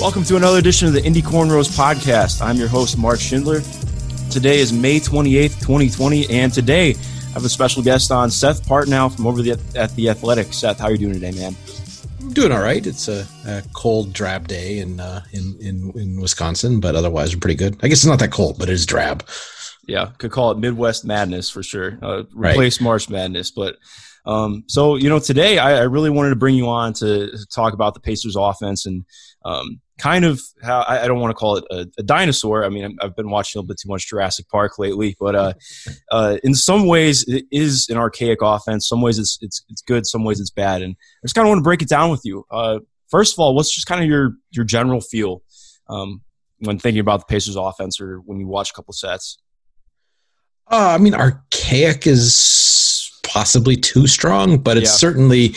Welcome to another edition of the Indy Cornrows podcast. I'm your host, Mark Schindler. Today is May 28th, 2020, and today I have a special guest on, Seth Partnow from over the, at The Athletic. Seth, how are you doing today, man? I'm doing all right. It's a, a cold, drab day in, uh, in, in in Wisconsin, but otherwise we're pretty good. I guess it's not that cold, but it is drab. Yeah, could call it Midwest madness for sure. Uh, replace right. March madness, but um, so you know today I, I, really wanted to bring you on to talk about the Pacers offense and um, kind of how I, don't want to call it a, a, dinosaur. I mean, I've been watching a little bit too much Jurassic Park lately, but uh, uh, in some ways it is an archaic offense. Some ways it's it's it's good. Some ways it's bad. And I just kind of want to break it down with you. Uh, first of all, what's just kind of your your general feel um, when thinking about the Pacers offense or when you watch a couple sets? Uh, I mean, archaic is possibly too strong, but it's yeah. certainly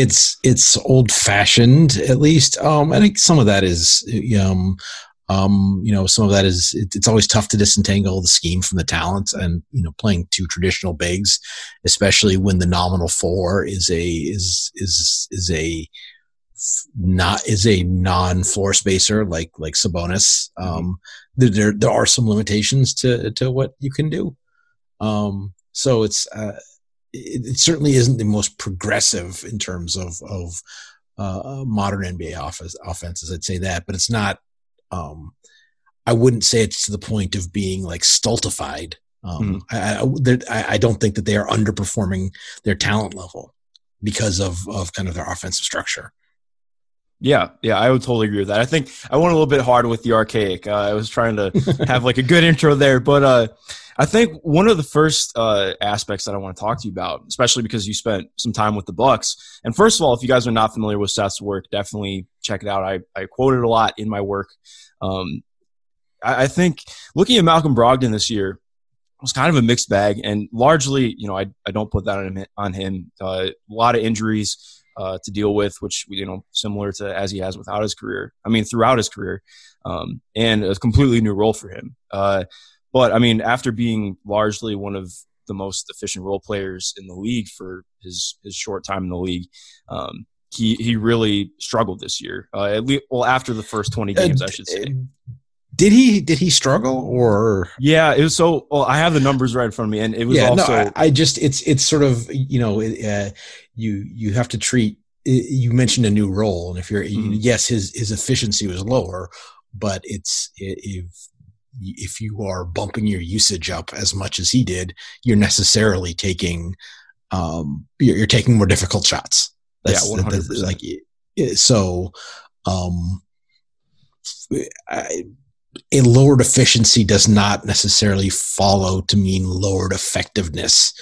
it's it's old fashioned at least. Um, I think some of that is um, um, you know, some of that is it, it's always tough to disentangle the scheme from the talent, and you know, playing two traditional bigs, especially when the nominal four is a is is is a not is a non floor spacer like like Sabonis. Um, there, there there are some limitations to to what you can do. Um, so it's uh, it, certainly isn't the most progressive in terms of of uh, modern NBA office, offenses. I'd say that, but it's not. Um, I wouldn't say it's to the point of being like stultified. Um, mm. I, I, I, don't think that they are underperforming their talent level because of of kind of their offensive structure. Yeah, yeah, I would totally agree with that. I think I went a little bit hard with the archaic. Uh, I was trying to have like a good intro there, but uh, I think one of the first uh, aspects that I want to talk to you about, especially because you spent some time with the Bucks. And first of all, if you guys are not familiar with Seth's work, definitely check it out. I, I quote it a lot in my work. Um, I, I think looking at Malcolm Brogdon this year was kind of a mixed bag, and largely, you know, I, I don't put that on him. On him. Uh, a lot of injuries uh, to deal with, which you know, similar to as he has without his career. I mean, throughout his career, um, and a completely new role for him. Uh, but I mean, after being largely one of the most efficient role players in the league for his his short time in the league, um, he he really struggled this year. Uh, at least, well, after the first twenty uh, games, uh, I should say. Did he did he struggle or? Yeah, it was so. Well, I have the numbers right in front of me, and it was yeah, also. No, I, I just it's it's sort of you know uh, you you have to treat. You mentioned a new role, and if you're mm-hmm. yes, his his efficiency was lower, but it's if if you are bumping your usage up as much as he did, you're necessarily taking um, you're, you're taking more difficult shots. That's, yeah, one hundred percent. Like so, um, I, a lowered efficiency does not necessarily follow to mean lowered effectiveness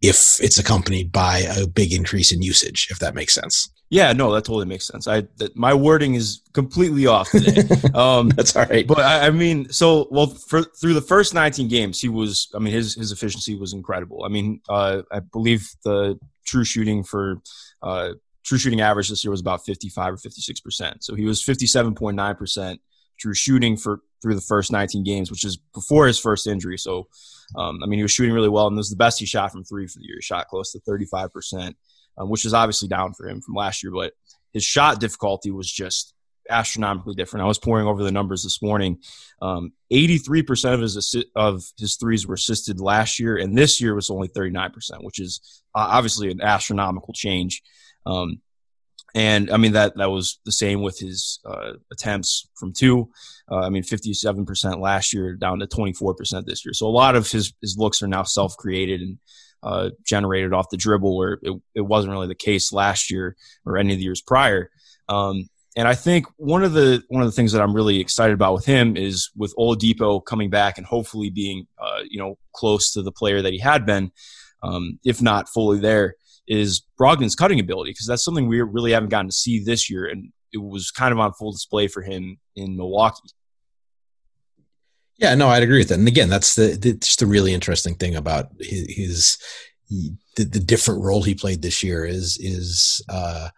if it's accompanied by a big increase in usage. If that makes sense. Yeah, no, that totally makes sense. I that, my wording is completely off today. Um, That's all right. But I, I, mean, so well for, through the first 19 games, he was. I mean, his his efficiency was incredible. I mean, uh, I believe the true shooting for uh, true shooting average this year was about 55 or 56 percent. So he was 57.9 percent true shooting for through the first 19 games, which is before his first injury. So, um, I mean, he was shooting really well, and this was the best he shot from three for the year. He shot close to 35 percent um, which is obviously down for him from last year. But his shot difficulty was just astronomically different. I was pouring over the numbers this morning. Um, 83% of his assi- of his threes were assisted last year, and this year was only 39%, which is uh, obviously an astronomical change. Um, and I mean that that was the same with his uh, attempts from two. Uh, I mean, 57% last year down to 24% this year. So a lot of his his looks are now self created, and uh, generated off the dribble, where it, it, wasn't really the case last year or any of the years prior. Um, and I think one of the one of the things that I'm really excited about with him is with Oladipo coming back and hopefully being uh, you know close to the player that he had been, um, if not fully there, is Brogdon's cutting ability because that's something we really haven't gotten to see this year, and it was kind of on full display for him in Milwaukee. Yeah, no, I'd agree with that. And again, that's the, the just the really interesting thing about his, his the, the, different role he played this year is is uh,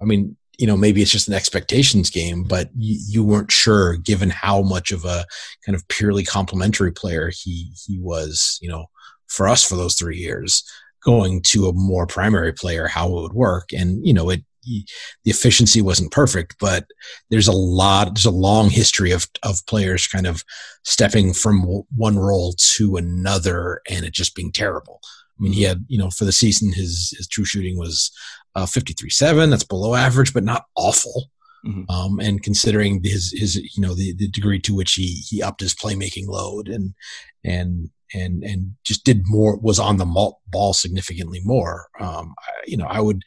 I mean, you know, maybe it's just an expectations game, but you, you weren't sure given how much of a kind of purely complementary player he he was, you know, for us for those three years, going to a more primary player, how it would work. And, you know, it the efficiency wasn't perfect, but there's a lot, there's a long history of, of players kind of stepping from one role to another and it just being terrible. I mean, he had, you know, for the season, his, his true shooting was uh, 53.7. That's below average, but not awful. Mm-hmm. Um, and considering his, his, you know, the, the degree to which he, he upped his playmaking load and, and, and, and just did more, was on the ball significantly more. Um, I, you know, I would,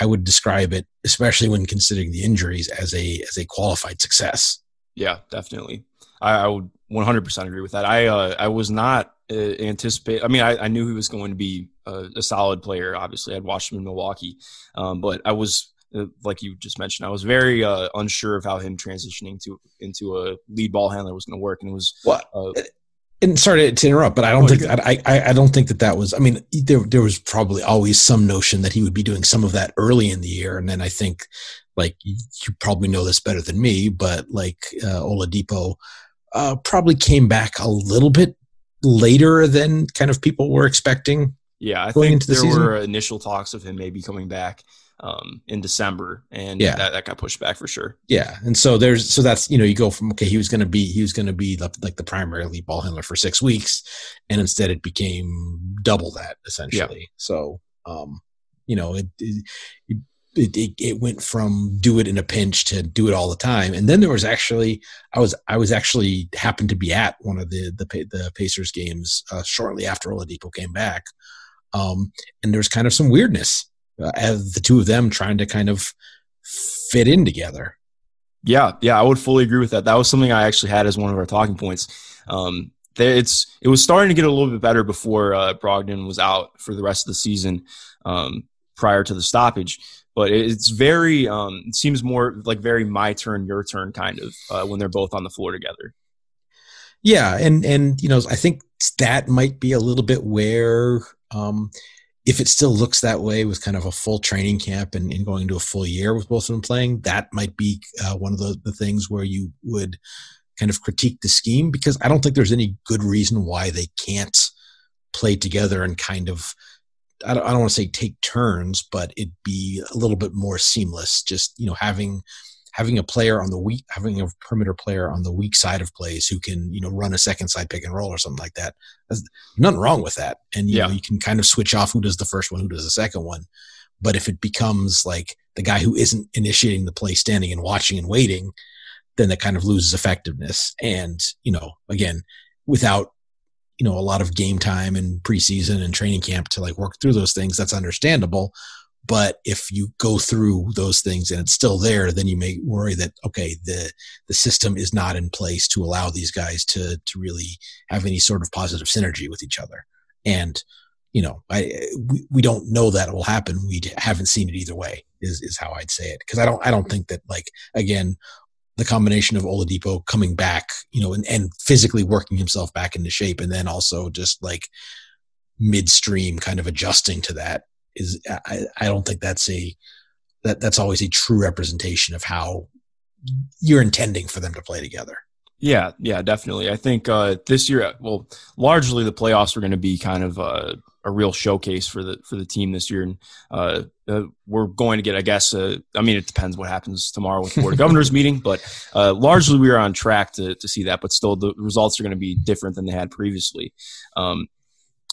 I would describe it, especially when considering the injuries, as a as a qualified success. Yeah, definitely. I, I would 100% agree with that. I uh, I was not uh, anticipate. I mean, I, I, knew he was going to be a, a solid player. Obviously, I'd watched him in Milwaukee, um, but I was uh, like you just mentioned, I was very uh, unsure of how him transitioning to into a lead ball handler was going to work, and it was what. And sorry to interrupt, but I don't oh, think I, I I don't think that that was. I mean, there there was probably always some notion that he would be doing some of that early in the year, and then I think, like you probably know this better than me, but like uh, Oladipo uh, probably came back a little bit later than kind of people were expecting. Yeah, I think there season. were initial talks of him maybe coming back um, in December, and yeah. that, that got pushed back for sure. Yeah, and so there's so that's you know you go from okay he was going to be he was going to be the, like the primary lead ball handler for six weeks, and instead it became double that essentially. Yeah. So um, you know it, it it, it, it, went from do it in a pinch to do it all the time. And then there was actually, I was, I was actually happened to be at one of the, the, the Pacers games uh, shortly after Oladipo came back. Um, and there's kind of some weirdness uh, as the two of them trying to kind of fit in together. Yeah, yeah, I would fully agree with that. That was something I actually had as one of our talking points. Um, it's it was starting to get a little bit better before uh, Brogdon was out for the rest of the season um, prior to the stoppage. But it's very um, it seems more like very my turn, your turn kind of uh, when they're both on the floor together. Yeah, and and you know I think that might be a little bit where um, if it still looks that way with kind of a full training camp and, and going to a full year with both of them playing, that might be uh, one of the, the things where you would kind of critique the scheme because I don't think there's any good reason why they can't play together and kind of I don't, I don't want to say take turns, but it'd be a little bit more seamless. Just you know having having a player on the weak, having a perimeter player on the weak side of plays who can, you know, run a second side pick and roll or something like that. There's nothing wrong with that. And, you yeah. know, you can kind of switch off who does the first one, who does the second one. But if it becomes like the guy who isn't initiating the play, standing and watching and waiting, then that kind of loses effectiveness. And, you know, again, without, you know, a lot of game time and preseason and training camp to like work through those things, that's understandable. But if you go through those things and it's still there, then you may worry that okay, the the system is not in place to allow these guys to to really have any sort of positive synergy with each other. And you know, I we, we don't know that it will happen. We haven't seen it either way. Is is how I'd say it because I don't I don't think that like again the combination of Oladipo coming back, you know, and, and physically working himself back into shape, and then also just like midstream kind of adjusting to that is I, I don't think that's a that that's always a true representation of how you're intending for them to play together. Yeah, yeah, definitely. I think uh, this year, well, largely the playoffs are going to be kind of uh, a real showcase for the for the team this year, and uh, uh we're going to get, I guess, uh, I mean, it depends what happens tomorrow with the board of governors meeting, but uh, largely we are on track to to see that. But still, the results are going to be different than they had previously. Um,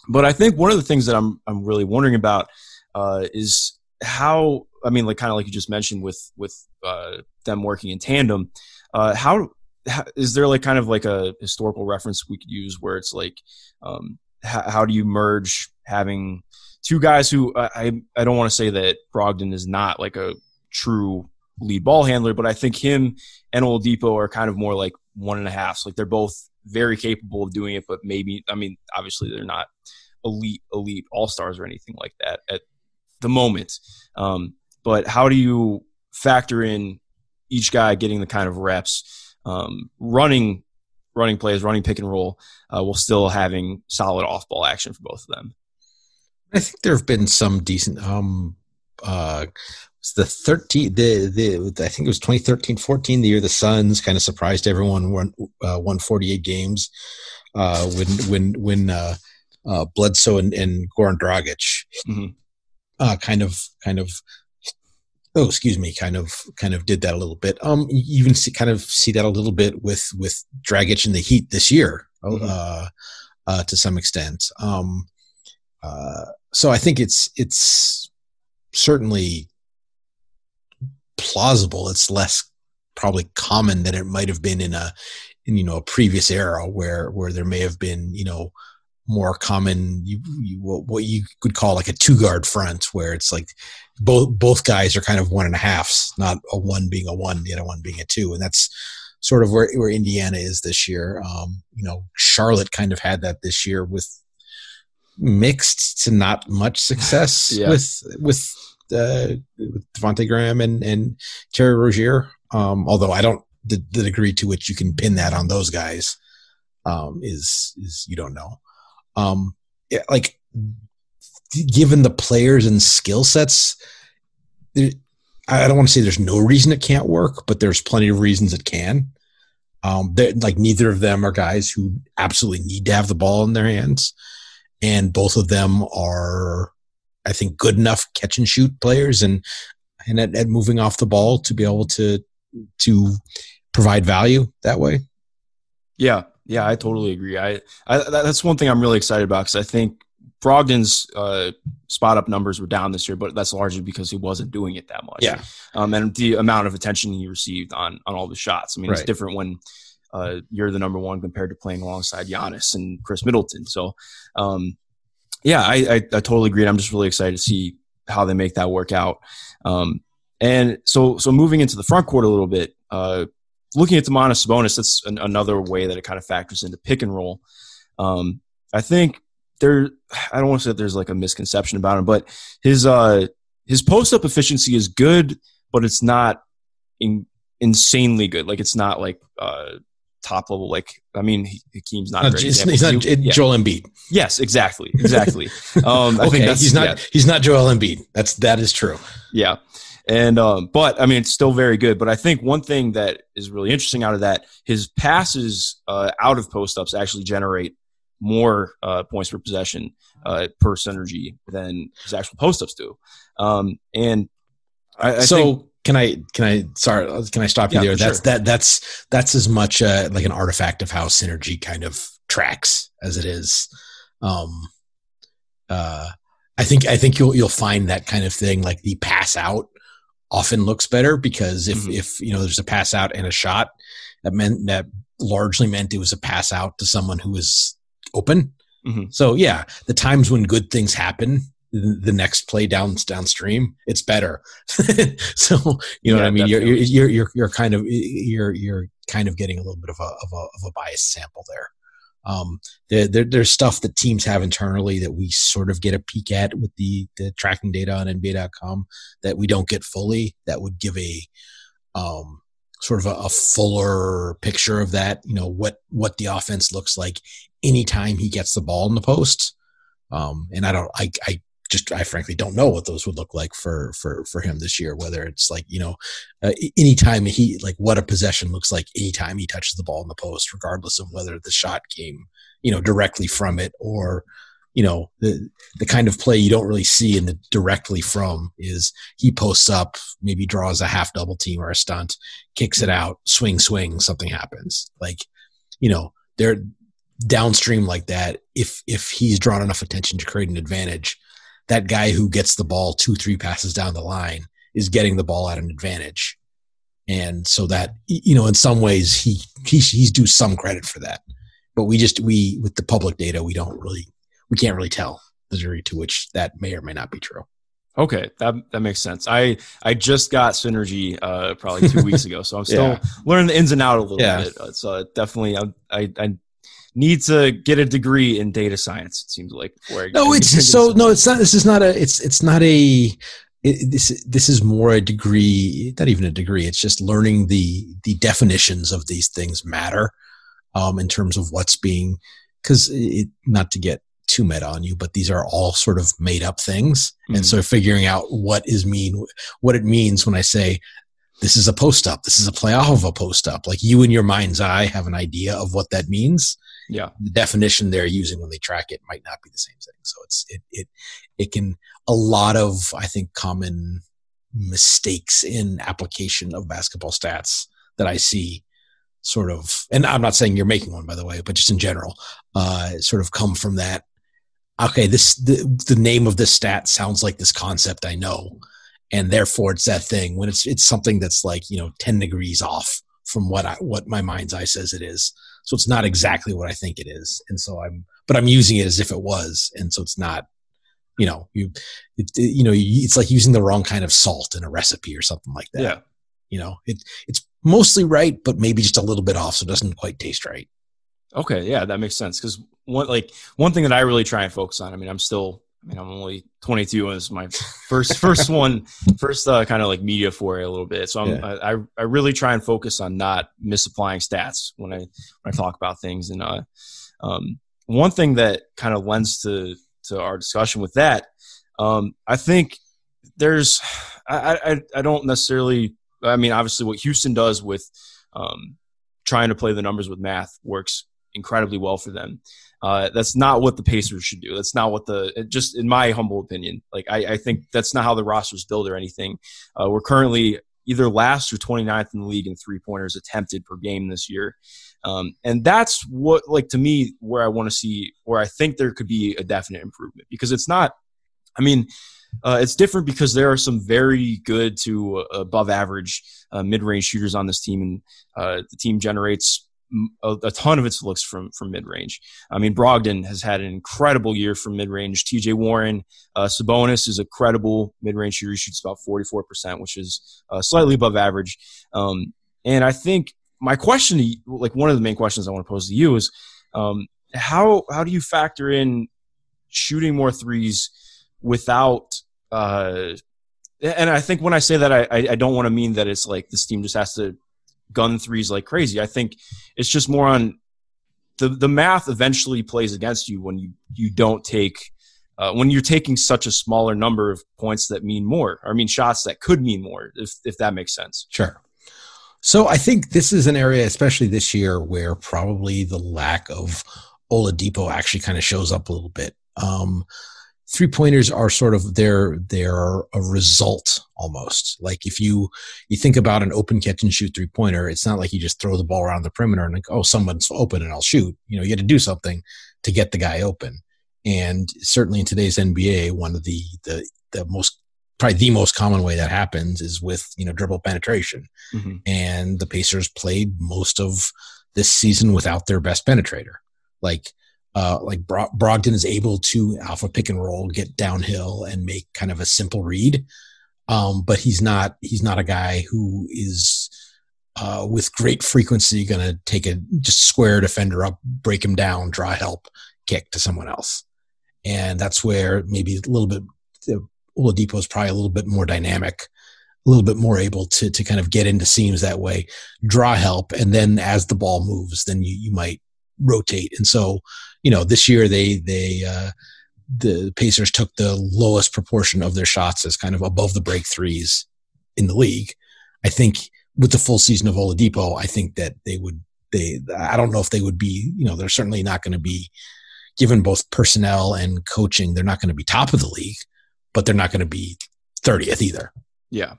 but I think one of the things that I'm I'm really wondering about uh, is how I mean, like kind of like you just mentioned with with uh, them working in tandem. Uh, how, how is there like kind of like a historical reference we could use where it's like, um, how, how do you merge having two guys who I I don't want to say that Brogdon is not like a true lead ball handler, but I think him and Oladipo are kind of more like one and a half. So like they're both very capable of doing it, but maybe I mean obviously they're not elite elite all stars or anything like that at the moment. Um, but how do you factor in each guy getting the kind of reps, um, running running plays, running pick and roll, uh, while still having solid off ball action for both of them? I think there have been some decent. Um, uh, the 13 the, the I think it was 2013 14 the year the Suns kind of surprised everyone won uh, won 48 games uh, when when when uh, uh, Bledsoe and, and Goran Dragic mm-hmm uh, kind of kind of oh excuse me kind of kind of did that a little bit. Um you even see kind of see that a little bit with with Dragic in the heat this year mm-hmm. uh, uh to some extent. Um uh so i think it's it's certainly plausible. It's less probably common than it might have been in a in you know a previous era where where there may have been you know more common you, you, what you could call like a two guard front where it's like both both guys are kind of one and a halves not a one being a one the other one being a two and that's sort of where, where indiana is this year um, you know charlotte kind of had that this year with mixed to not much success yeah. with with uh, with Devonte Graham and and Terry Rozier. Um, although I don't the, the degree to which you can pin that on those guys um, is is you don't know. Um, like given the players and skill sets, I don't want to say there's no reason it can't work, but there's plenty of reasons it can. Um, like neither of them are guys who absolutely need to have the ball in their hands, and both of them are, I think, good enough catch and shoot players, and and at, at moving off the ball to be able to to provide value that way. Yeah, yeah, I totally agree. I, I that's one thing I'm really excited about because I think Brogdon's uh, spot up numbers were down this year, but that's largely because he wasn't doing it that much. Yeah, um, and the amount of attention he received on on all the shots. I mean, right. it's different when uh, you're the number one compared to playing alongside Giannis and Khris Middleton. So, um, yeah, I, I, I totally agree. I'm just really excited to see how they make that work out. Um, and so so moving into the front court a little bit. Uh, looking at Domantas Sabonis, that's an, another way that it kind of factors into pick and roll. Um, I think there, I don't want to say that there's like a misconception about him, but his uh, his post up efficiency is good, but it's not in, insanely good. Like it's not like uh, top level. Like I mean, Hakeem's not. No, he's, he's not yeah. Joel Embiid. Yes, exactly, exactly. Um, I okay, he's not. Yeah. He's not Joel Embiid. That's that is true. Yeah. And um, but I mean, it's still very good. But I think one thing that is really interesting out of that, his passes uh, out of post ups actually generate more uh, points per possession uh, per synergy than his actual post ups do. Um, and I, I so. Think, can I can I sorry can I stop you yeah, there? That's sure. that that's that's as much uh, like an artifact of how synergy kind of tracks as it is. Um, uh, I think I think you'll you'll find that kind of thing like the pass out often looks better because if mm-hmm. if you know there's a pass out and a shot that meant that largely meant it was a pass out to someone who was open. Mm-hmm. So yeah, the times when good things happen, the next play down downstream, it's better. so you know yeah, what I mean. You're, you're you're you're kind of you're you're kind of getting a little bit of a of a of a biased sample there. Um, there, there, there's stuff that teams have internally that we sort of get a peek at with the, the tracking data on NBA.com that we don't get fully. That would give a um, sort of a, a, fuller picture of that. You know what what the offense looks like anytime he gets the ball in the post. Um, and I don't, I, I just I frankly don't know what those would look like for for for him this year. Whether it's like you know, uh, anytime he like what a possession looks like anytime he touches the ball in the post, regardless of whether the shot came you know directly from it or you know the the kind of play you don't really see in the directly from is he posts up maybe draws a half double team or a stunt kicks it out swing swing something happens like you know they're downstream like that if if he's drawn enough attention to create an advantage that guy who gets the ball two, three passes down the line is getting the ball at an advantage. And so that, you know, in some ways he, he's, he's due some credit for that. But we just, we, with the public data, we don't really, we can't really tell the degree to which that may or may not be true. Okay, that that makes sense. I I just got Synergy uh, probably two weeks ago, so I'm still yeah. learning the ins and out a little yeah. bit. So definitely, I, I, I need to get a degree in data science. It seems like. no, it's so no. It's not. This is not a. It's it's not a. It, this this is more a degree, not even a degree. It's just learning the the definitions of these things matter, um, in terms of what's being, because it, not to get too meta on you, but these are all sort of made up things, mm-hmm. and so figuring out what is mean, what it means when I say this is a post up, this is a playoff of a post up. Like you in your mind's eye have an idea of what that means, yeah the definition they're using when they track it might not be the same thing so it's it it it can a lot of i think common mistakes in application of basketball stats that I see sort of, and I'm not saying you're making one by the way, but just in general, uh, sort of come from that. Okay, this the, the name of this stat sounds like this concept I know, and therefore it's that thing when it's it's something that's like you know ten degrees off from what I what my mind's eye says it is. So it's not exactly what I think it is, and so I'm but I'm using it as if it was, and so it's not you know you it, you know it's like using the wrong kind of salt in a recipe or something like that. Yeah. You know it it's mostly right but maybe just a little bit off so it doesn't quite taste right. Okay. Yeah that makes sense. Because one like one thing that i really try and focus on i mean i'm still i mean i'm only 22 and it's my first first one first uh, kind of like media for a little bit so i'm yeah. I, I really try and focus on not misapplying stats when i when i talk about things and uh um one thing that kind of lends to to our discussion with that. Um, I think there's, I, I, I, don't necessarily, I mean, obviously what Houston does with um, trying to play the numbers with math works incredibly well for them. Uh, that's not what the Pacers should do. That's not what the, just in my humble opinion, like I, I think that's not how the roster is built or anything. Uh, we're currently either last or 29th in the league in three pointers attempted per game this year. Um, and that's what, like, to me, where I want to see, where I think there could be a definite improvement because it's not, I mean, uh, it's different because there are some very good to uh, above average uh, mid range shooters on this team, and uh, the team generates a, a, ton of its looks from from mid range. I mean, Brogdon has had an incredible year from mid range. T.J. Warren, uh, Sabonis is a credible mid range shooter. He shoots about forty four percent, which is uh, slightly above average. Um, and I think my question, to, like one of the main questions I want to pose to you, is um, how how do you factor in shooting more threes without uh, and I think when I say that, I, I don't want to mean that it's like this team just has to gun threes like crazy. I think it's just more on the the math eventually plays against you when you you don't take uh, when you're taking such a smaller number of points that mean more. Or I mean shots that could mean more, if if that makes sense. Sure. So I think this is an area, especially this year, where probably the lack of Oladipo actually kind of shows up a little bit. Um, three pointers are sort of they're they're a result almost. Like if you you think about an open catch and shoot three pointer it's not like you just throw the ball around the perimeter and like oh someone's open and i'll shoot. You know you had to do something to get the guy open. And certainly in today's nba one of the the the most probably the most common way that happens is with you know dribble penetration. Mm-hmm. and the pacers played most of this season without their best penetrator. Like uh, like Bro- Brogdon is able to alpha pick and roll, get downhill, and make kind of a simple read. Um, but he's not he's not a guy who is uh, with great frequency going to take a just square defender up, break him down, draw help, kick to someone else, and that's where maybe a little bit Oladipo is probably a little bit more dynamic, a little bit more able to to kind of get into seams that way, draw help, and then as the ball moves, then you you might rotate. And so you know, this year they they uh, the Pacers took the lowest proportion of their shots as kind of above the break threes in the league. I think with the full season of Oladipo, I think that they would they I don't know if they would be you know they're certainly not going to be given both personnel and coaching they're not going to be top of the league, but they're not going to be 30th either. Yeah.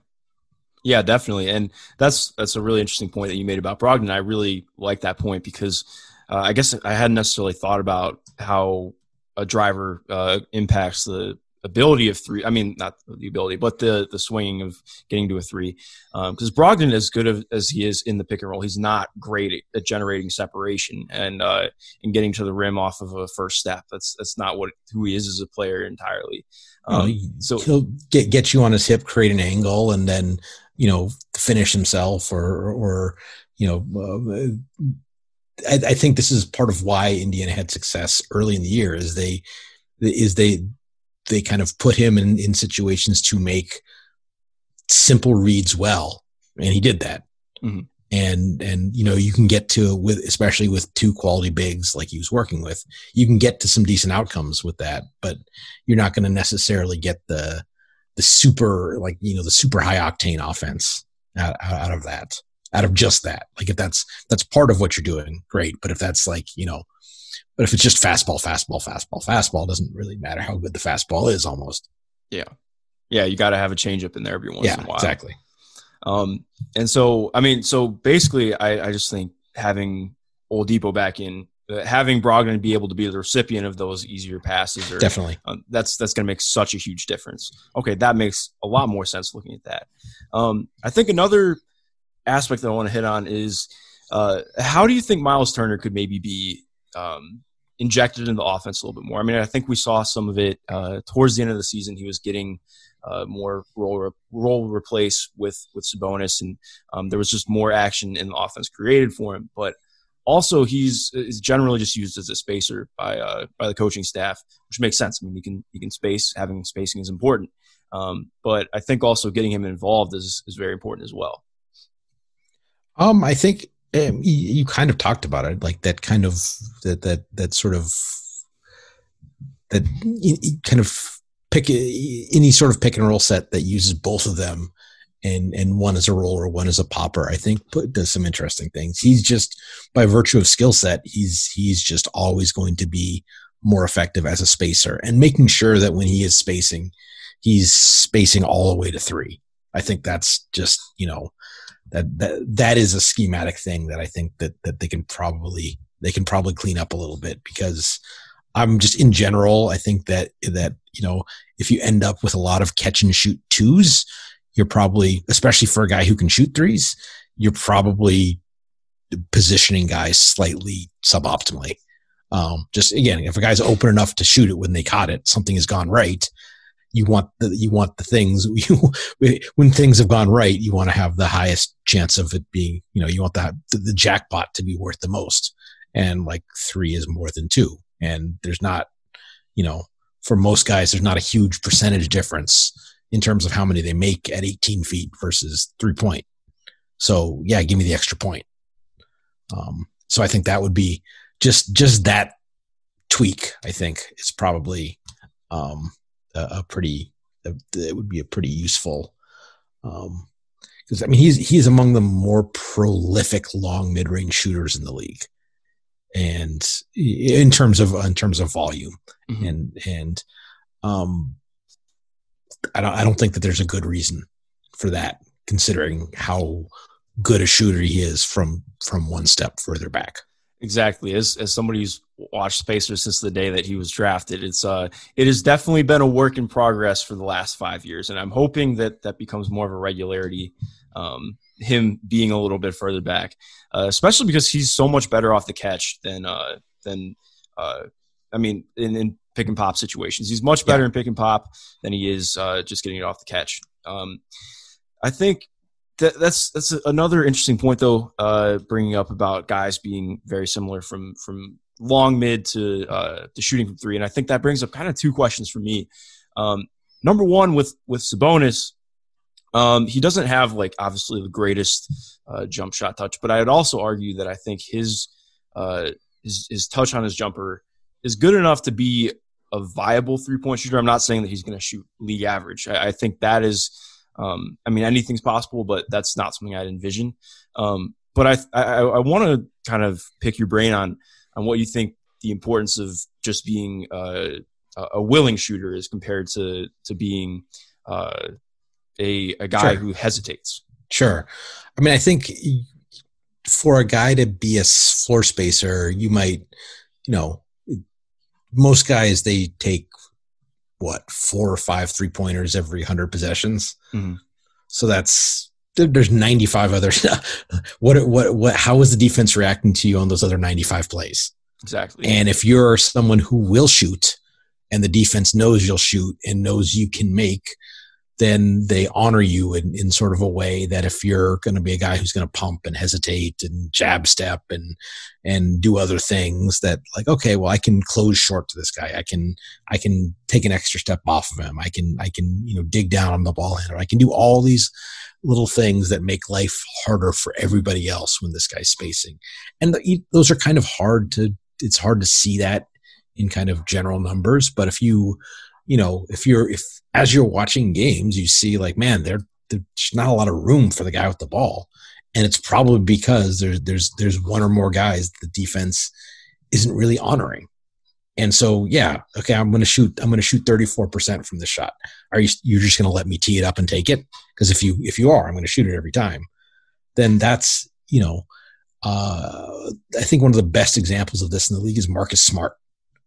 Yeah, definitely. And that's that's a really interesting point that you made about Brogdon. I really like that point because uh, I guess I hadn't necessarily thought about how a driver uh, impacts the ability of three. I mean, not the ability, but the the swinging of getting to a three. Because um, Brogdon, as good as he is in the pick and roll, he's not great at, at generating separation and uh, and getting to the rim off of a first step. That's that's not what who he is as a player entirely. Um, so he'll get get you on his hip, create an angle, and then you know finish himself or or you know uh, I, I, think this is part of why Indiana had success early in the year is they is they they kind of put him in, in situations to make simple reads well, and he did that. Mm-hmm. And and you know you can get to with especially with two quality bigs like he was working with, you can get to some decent outcomes with that, but you're not going to necessarily get the the super like you know the super high octane offense out, out of that out of just that. Like if that's that's part of what you're doing, great. But if that's like you know, but if it's just fastball, fastball, fastball, fastball, doesn't really matter how good the fastball is. Almost. Yeah. Yeah, you got to have a changeup in there every once yeah, in a while. Exactly. Um, and so, I mean, so basically, I, I just think having Oladipo back in, uh, having Brogdon be able to be the recipient of those easier passes, or, definitely, um, that's that's going to make such a huge difference. Okay, that makes a lot more sense looking at that. Um, I think another aspect that I want to hit on is uh, how do you think Myles Turner could maybe be um, injected into the offense a little bit more? I mean, I think we saw some of it uh, towards the end of the season. He was getting uh, more role re- role replace with with Sabonis, and um, there was just more action in the offense created for him. But also, he's is generally just used as a spacer by uh, by the coaching staff, which makes sense. I mean, he can he can space. Having spacing is important, um, but I think also getting him involved is is very important as well. Um, I think um, you, kind of talked about it, like that kind of that that that sort of that kind of pick any sort of pick and roll set that uses both of them and and one as a roller, one as a popper. I think does some interesting things. He's just by virtue of skill set, he's he's just always going to be more effective as a spacer and making sure that when he is spacing, he's spacing all the way to three. I think that's just you know that that that is a schematic thing that I think that that they can probably they can probably clean up a little bit because I'm just in general, I think that that you know if you end up with a lot of catch and shoot twos, you're probably, especially for a guy who can shoot threes, you're probably positioning guys slightly suboptimally. Um, just again, if a guy's open enough to shoot it when they caught it, something has gone right. You want the you want the things you when things have gone right, you want to have the highest chance of it being you know you want the the jackpot to be worth the most, and like three is more than two and there's not, you know, for most guys, there's not a huge percentage difference in terms of how many they make at 18 feet versus three point. So yeah, give me the extra point. Um, so I think that would be just just that tweak. I think is probably um, a, a, pretty. A, it would be a pretty useful. Um because I mean he's he's among the more prolific long mid range shooters in the league and in terms of in terms of volume mm-hmm. and and um I don't I don't think that there's a good reason for that considering how good a shooter he is from from one step further back. Exactly. As as somebody who's watched Spacer since the day that he was drafted, it's uh it has definitely been a work in progress for the last five years, and I'm hoping that that becomes more of a regularity um, him being a little bit further back, uh, especially because he's so much better off the catch than uh, than uh, I mean in, in, pick and pop situations. He's much better yeah. in pick and pop than he is uh, just getting it off the catch. Um, I think that that's that's another interesting point though, uh, bringing up about guys being very similar from from long mid to uh, to shooting from three, and I think that brings up kind of two questions for me. Um, number one, with with Sabonis, um, he doesn't have like obviously the greatest uh, jump shot touch, but I would also argue that I think his uh, his, his touch on his jumper is good enough to be a viable three point shooter. I'm not saying that he's going to shoot league average. I, I think that is, um, I mean, anything's possible, but that's not something I'd envision. Um, but I I, I want to kind of pick your brain on on what you think the importance of just being uh, a willing shooter is compared to to being uh, a, a guy sure. who hesitates. Sure. I mean, I think for a guy to be a floor spacer, you might, you know, most guys, they take what, four or five three pointers every 100 possessions. Mm-hmm. So that's, there's 95 others. what, what, what, how is the defense reacting to you on those other 95 plays? Exactly. And if you're someone who will shoot and the defense knows you'll shoot and knows you can make then they honor you in, in sort of a way that if you're going to be a guy who's going to pump and hesitate and jab step and and do other things that like okay well I can close short to this guy. I can I can take an extra step off of him. I can I can you know dig down on the ball handler. I can do all these little things that make life harder for everybody else when this guy's spacing. And the, those are kind of hard to it's hard to see that in kind of general numbers but if you you know, if you're if as you're watching games, you see like, man, there there's not a lot of room for the guy with the ball, and it's probably because there's there's there's one or more guys the defense isn't really honoring, And so, yeah, okay, I'm going to shoot. I'm going to shoot 34 percent from the shot. Are you? You're just going to let me tee it up and take it? Because if you if you are, I'm going to shoot it every time. Then that's you know, uh, I think one of the best examples of this in the league is Marcus Smart.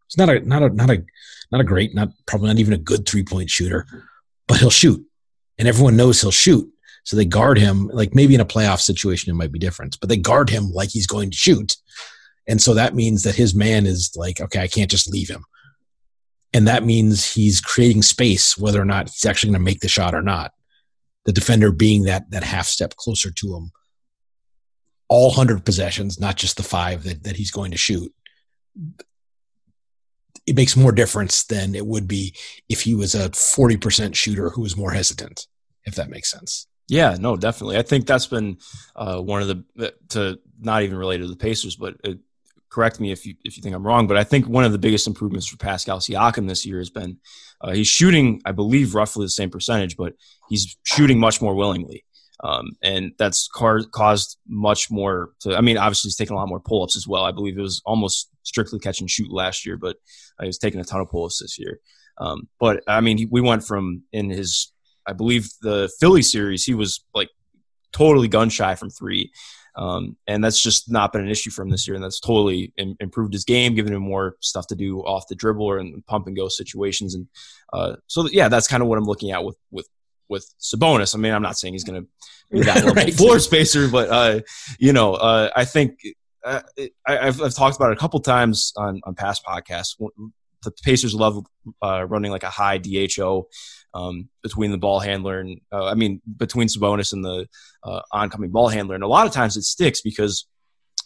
He's not a not a not a not a great, not probably not even a good three point shooter, but he'll shoot, and everyone knows he'll shoot. So they guard him like maybe in a playoff situation it might be different, but they guard him like he's going to shoot. And so that means that his man is like, okay, I can't just leave him. And that means he's creating space, whether or not he's actually going to make the shot or not. The defender being that that half step closer to him. All hundred possessions, not just the five that, that he's going to shoot. It makes more difference than it would be if he was a 40% shooter who was more hesitant, if that makes sense. Yeah, no, definitely. I think that's been uh, one of the to not even related to the Pacers, but it, correct me if you if you think I'm wrong, but I think one of the biggest improvements for Pascal Siakam this year has been uh, he's shooting, I believe, roughly the same percentage, but he's shooting much more willingly, um, and that's car- caused much more. To I mean, obviously he's taking a lot more pull ups as well. I believe it was almost strictly catch and shoot last year, but he was taking a ton of pull ups this year. Um, but I mean, he, we went from in his, I believe the Philly series, he was like totally gun shy from three. Um, and that's just not been an issue for him this year. And that's totally Im- improved his game, giving him more stuff to do off the dribble or in pump and go situations. And uh, so, yeah, that's kind of what I'm looking at with with with Sabonis. I mean, I'm not saying he's going to be that right. floor spacer, but uh, you know, uh, I think uh, I, have I've talked about it a couple times on on past podcasts. The Pacers love uh, running like a high DHO um, between the ball handler and uh, I mean between Sabonis and the uh, oncoming ball handler, and a lot of times it sticks because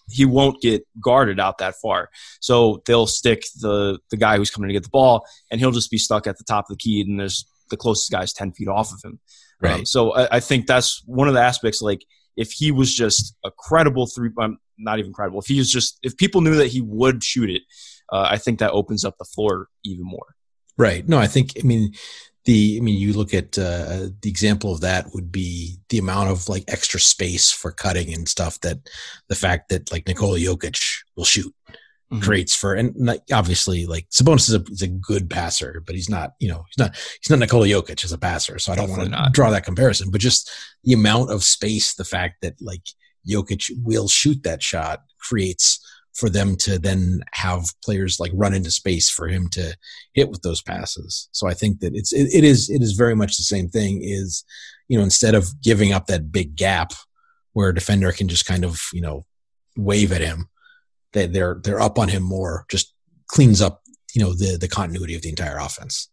he won't get guarded out that far. So they'll stick the the guy who's coming to get the ball, and he'll just be stuck at the top of the key, and there's the closest guy is ten feet off of him. Um, right. Um, so I, I, think that's one of the aspects. Like if he was just a credible three, um, not even credible. If he was just if people knew that he would shoot it, uh, I think that opens up the floor even more. Right. No, I think I mean the I mean, you look at uh, the example of that would be the amount of like extra space for cutting and stuff that the fact that like Nikola Jokic will shoot mm-hmm. creates for, and obviously like Sabonis is a, is a good passer, but he's not, you know, he's not he's not Nikola Jokic as a passer, so I don't want to draw that comparison. But just the amount of space, the fact that like Jokic will shoot that shot creates for them to then have players like run into space for him to hit with those passes. So I think that it's it, it is it is very much the same thing. Is you know instead of giving up that big gap where a defender can just kind of you know wave at him, they they're they're up on him more. Just cleans up you know the the continuity of the entire offense.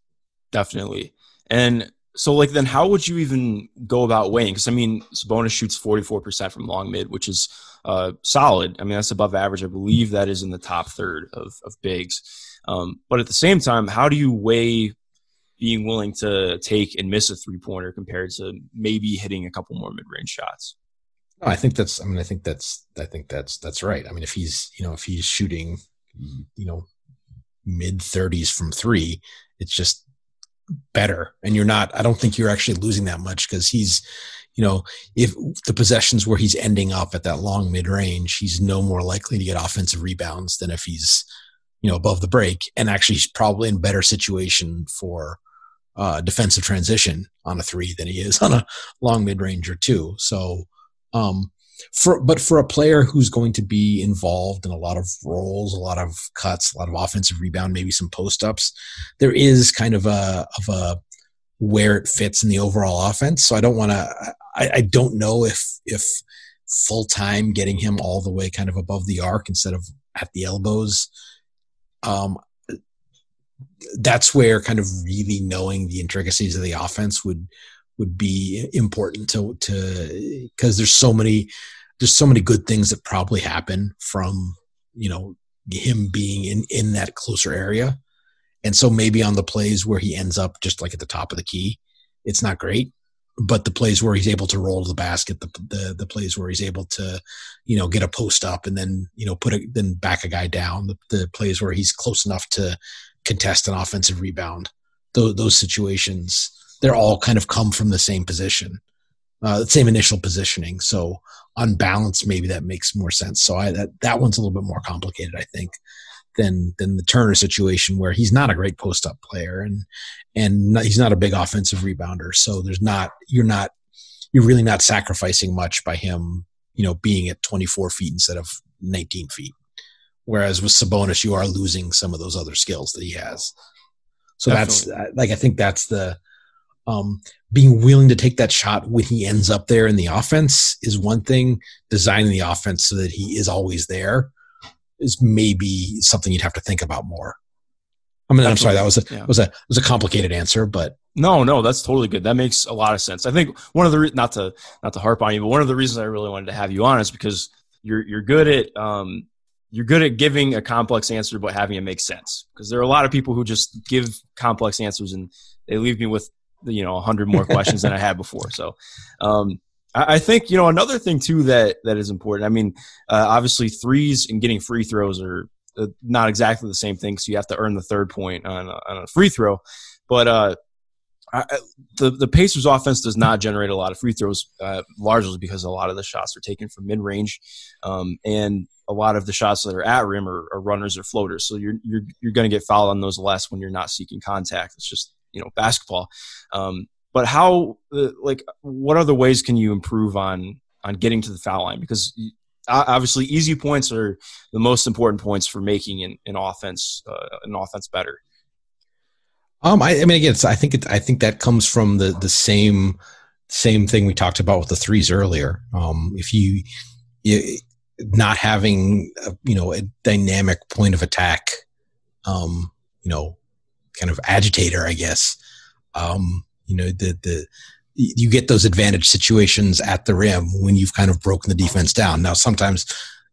Definitely, and so like then how would you even go about weighing? Because I mean Sabonis shoots forty four percent from long mid, which is uh, solid. I mean, that's above average. I believe that is in the top third of, of bigs. Um, but at the same time, how do you weigh being willing to take and miss a three pointer compared to maybe hitting a couple more mid range shots? No, I think that's. I mean, I think that's. I think that's that's right. I mean, if he's you know if he's shooting, you know, mid thirties from three, it's just better, and you're not. I don't think you're actually losing that much because he's you know, if the possessions where he's ending up at that long mid range, he's no more likely to get offensive rebounds than if he's, you know, above the break. And actually, he's probably in better situation for uh, defensive transition on a three than he is on a long mid range or two. So, um, for but for a player who's going to be involved in a lot of roles, a lot of cuts, a lot of offensive rebound, maybe some post ups, there is kind of a of a where it fits in the overall offense. So I don't want to. I, I don't know if if full time getting him all the way kind of above the arc instead of at the elbows. Um, that's where kind of really knowing the intricacies of the offense would would be important to to because there's so many there's so many good things that probably happen from you know him being in in that closer area. And so maybe on the plays where he ends up just like at the top of the key it's not great. But the plays where he's able to roll to the basket, the, the the plays where he's able to, you know, get a post up and then you know put a then back a guy down, the, the plays where he's close enough to contest an offensive rebound, those, those situations, they're all kind of come from the same position, uh, the same initial positioning. So on balance, maybe that makes more sense. So I that that one's a little bit more complicated, I think. than than the Turner situation where he's not a great post up player and and not, he's not a big offensive rebounder. So there's not you're not you're really not sacrificing much by him, you know, being at 24 feet instead of 19 feet. Whereas with Sabonis, you are losing some of those other skills that he has. So Definitely. that's like I think that's the um, being willing to take that shot when he ends up there in the offense is one thing. Designing the offense so that he is always there is maybe something you'd have to think about more. I mean, I'm sorry, that was a yeah. was a was a complicated answer, but no, no, that's totally good. That makes a lot of sense. I think one of the re- not to not to harp on you, but one of the reasons I really wanted to have you on is because you're you're good at um, you're good at giving a complex answer but having it make sense. Because there are a lot of people who just give complex answers and they leave me with you know a hundred more questions than I had before. So um, I think you know another thing too that that is important. I mean, uh, obviously threes and getting free throws are uh, not exactly the same thing. So you have to earn the third point on a, on a free throw, but uh, I, the the Pacers offense does not generate a lot of free throws, uh, largely because a lot of the shots are taken from mid range, um, and a lot of the shots that are at rim are, are runners or floaters. So you're you're you're going to get fouled on those less when you're not seeking contact. It's just you know basketball. Um, but how, uh, like, what other ways can you improve on on getting to the foul line? Because obviously, easy points are the most important points for making an, an offense uh, an offense better. Um, I, I mean, again, I think it, I think that comes from the the same same thing we talked about with the threes earlier. Um, if you, you not having a, you know a dynamic point of attack, um, you know, kind of agitator, I guess. Um, you know, the the you get those advantage situations at the rim when you've kind of broken the defense down. Now, sometimes,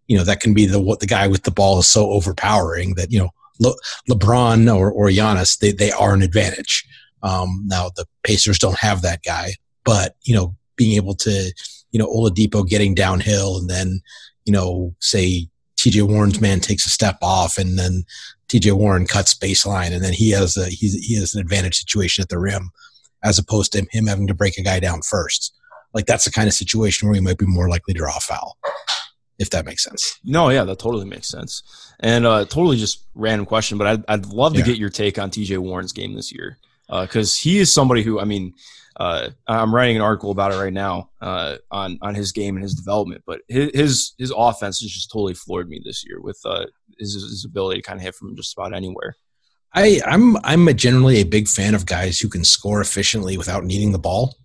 you know, that can be the what the guy with the ball is so overpowering that you know Le, LeBron or or Giannis they they are an advantage. Um, now the Pacers don't have that guy, but you know, being able to you know Oladipo getting downhill and then you know say TJ Warren's man takes a step off and then TJ Warren cuts baseline and then he has a he's, he has an advantage situation at the rim as opposed to him having to break a guy down first. Like that's the kind of situation where he might be more likely to draw a foul, if that makes sense. No, yeah, that totally makes sense. And uh, totally just random question, but I'd, I'd love to yeah. get your take on TJ Warren's game this year because uh, he is somebody who, I mean, uh, I'm writing an article about it right now uh, on on his game and his development. But his his, his offense has just totally floored me this year with uh, his, his ability to kind of hit from just about anywhere. I, I'm I'm a generally a big fan of guys who can score efficiently without needing the ball.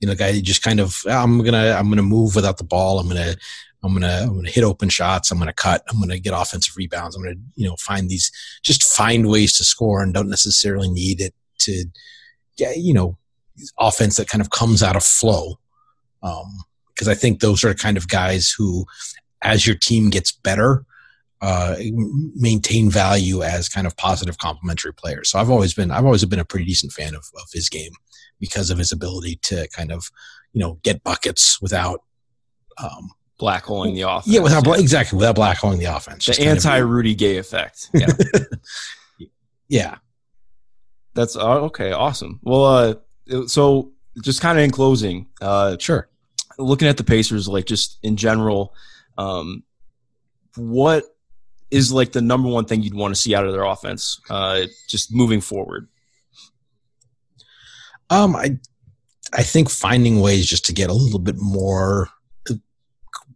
You know, guy just kind of I'm gonna I'm gonna move without the ball. I'm gonna I'm gonna I'm gonna hit open shots. I'm gonna cut. I'm gonna get offensive rebounds. I'm gonna you know find these just find ways to score and don't necessarily need it to get you know offense that kind of comes out of flow. Because um, I think those are kind of guys who, as your team gets better, uh, maintain value as kind of positive complementary players. So I've always been I've always been a pretty decent fan of, of his game because of his ability to kind of you know get buckets without um, black holing the offense. Yeah, without yeah. exactly without black holing the offense. The anti Rudy Gay effect. Yeah. yeah. That's uh, okay. Awesome. Well, uh, so just kind of in closing, uh, sure. Looking at the Pacers, like just in general, um, what is like the number one thing you'd want to see out of their offense, uh, just moving forward? Um, I, I think finding ways just to get a little bit more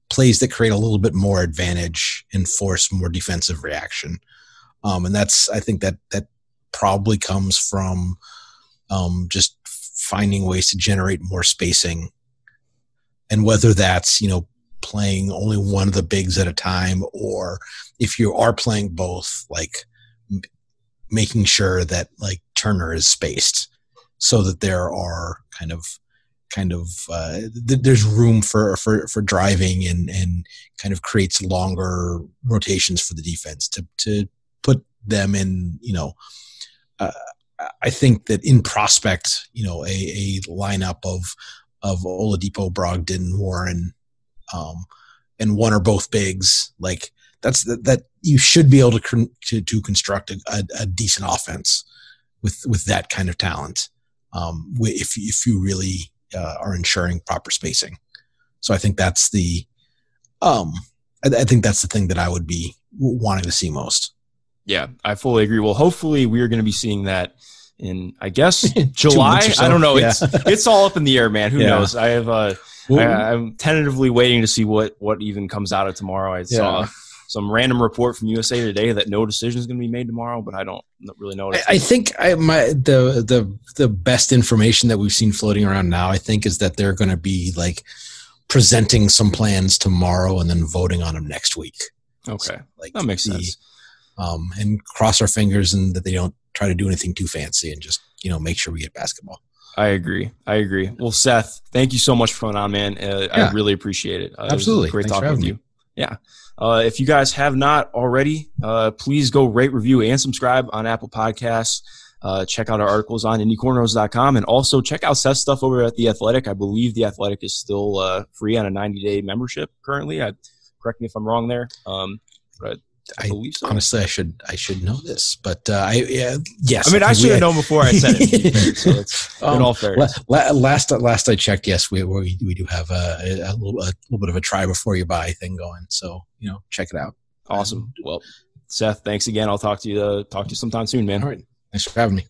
plays that create a little bit more advantage and force more defensive reaction. Um, and that's I think that that probably comes from um, just finding ways to generate more spacing and whether that's you know playing only one of the bigs at a time or if you are playing both like m- making sure that like turner is spaced so that there are kind of kind of uh, th- there's room for, for for driving and and kind of creates longer rotations for the defense to to put them in you know uh, I think that in prospect, you know, a, a lineup of of Oladipo, Brogdon, Warren, um, and one or both bigs, like that's that, that you should be able to to, to construct a, a, a, decent offense with with that kind of talent. Um, if if you really uh, are ensuring proper spacing, so I think that's the um, I, I think that's the thing that I would be wanting to see most. Yeah, I fully agree. Well, hopefully we are going to be seeing that in, I guess, July. So. I don't know. Yeah. It's it's all up in the air, man. Who yeah. knows? I have uh, I, am tentatively waiting to see what what even comes out of tomorrow. I yeah. saw some random report from USA Today that no decision is going to be made tomorrow, but I don't really know. I, I, think I, my the the the best information that we've seen floating around now, I think, is that they're going to be like presenting some plans tomorrow and then voting on them next week. Okay, so, like that makes the, sense. Um, and cross our fingers and that they don't try to do anything too fancy and just you know make sure we get basketball. I agree. I agree. Well, Seth, thank you so much for coming on, man. Uh, yeah. I really appreciate it. Uh, Absolutely, it great Thanks talking with you. Me. Yeah. Uh, if you guys have not already, uh, please go rate, review, and subscribe on Apple Podcasts. Uh, check out our articles on indycornrows.com and also check out Seth's stuff over at The Athletic. I believe The Athletic is still uh, free on a 90 day membership currently. I, correct me if I'm wrong there. Um, but I, I believe so. Honestly, I should I should know this, but uh, I yeah, yes. I mean, I, I should have known before I said it. so it's um, in all fairness. last last I checked, yes, we we, we do have a, a, little a little bit of a try before you buy thing going. So you know, check it out. Awesome. Well, Seth, thanks again. I'll talk to you uh, talk to you sometime soon, man. All right. Thanks for having me.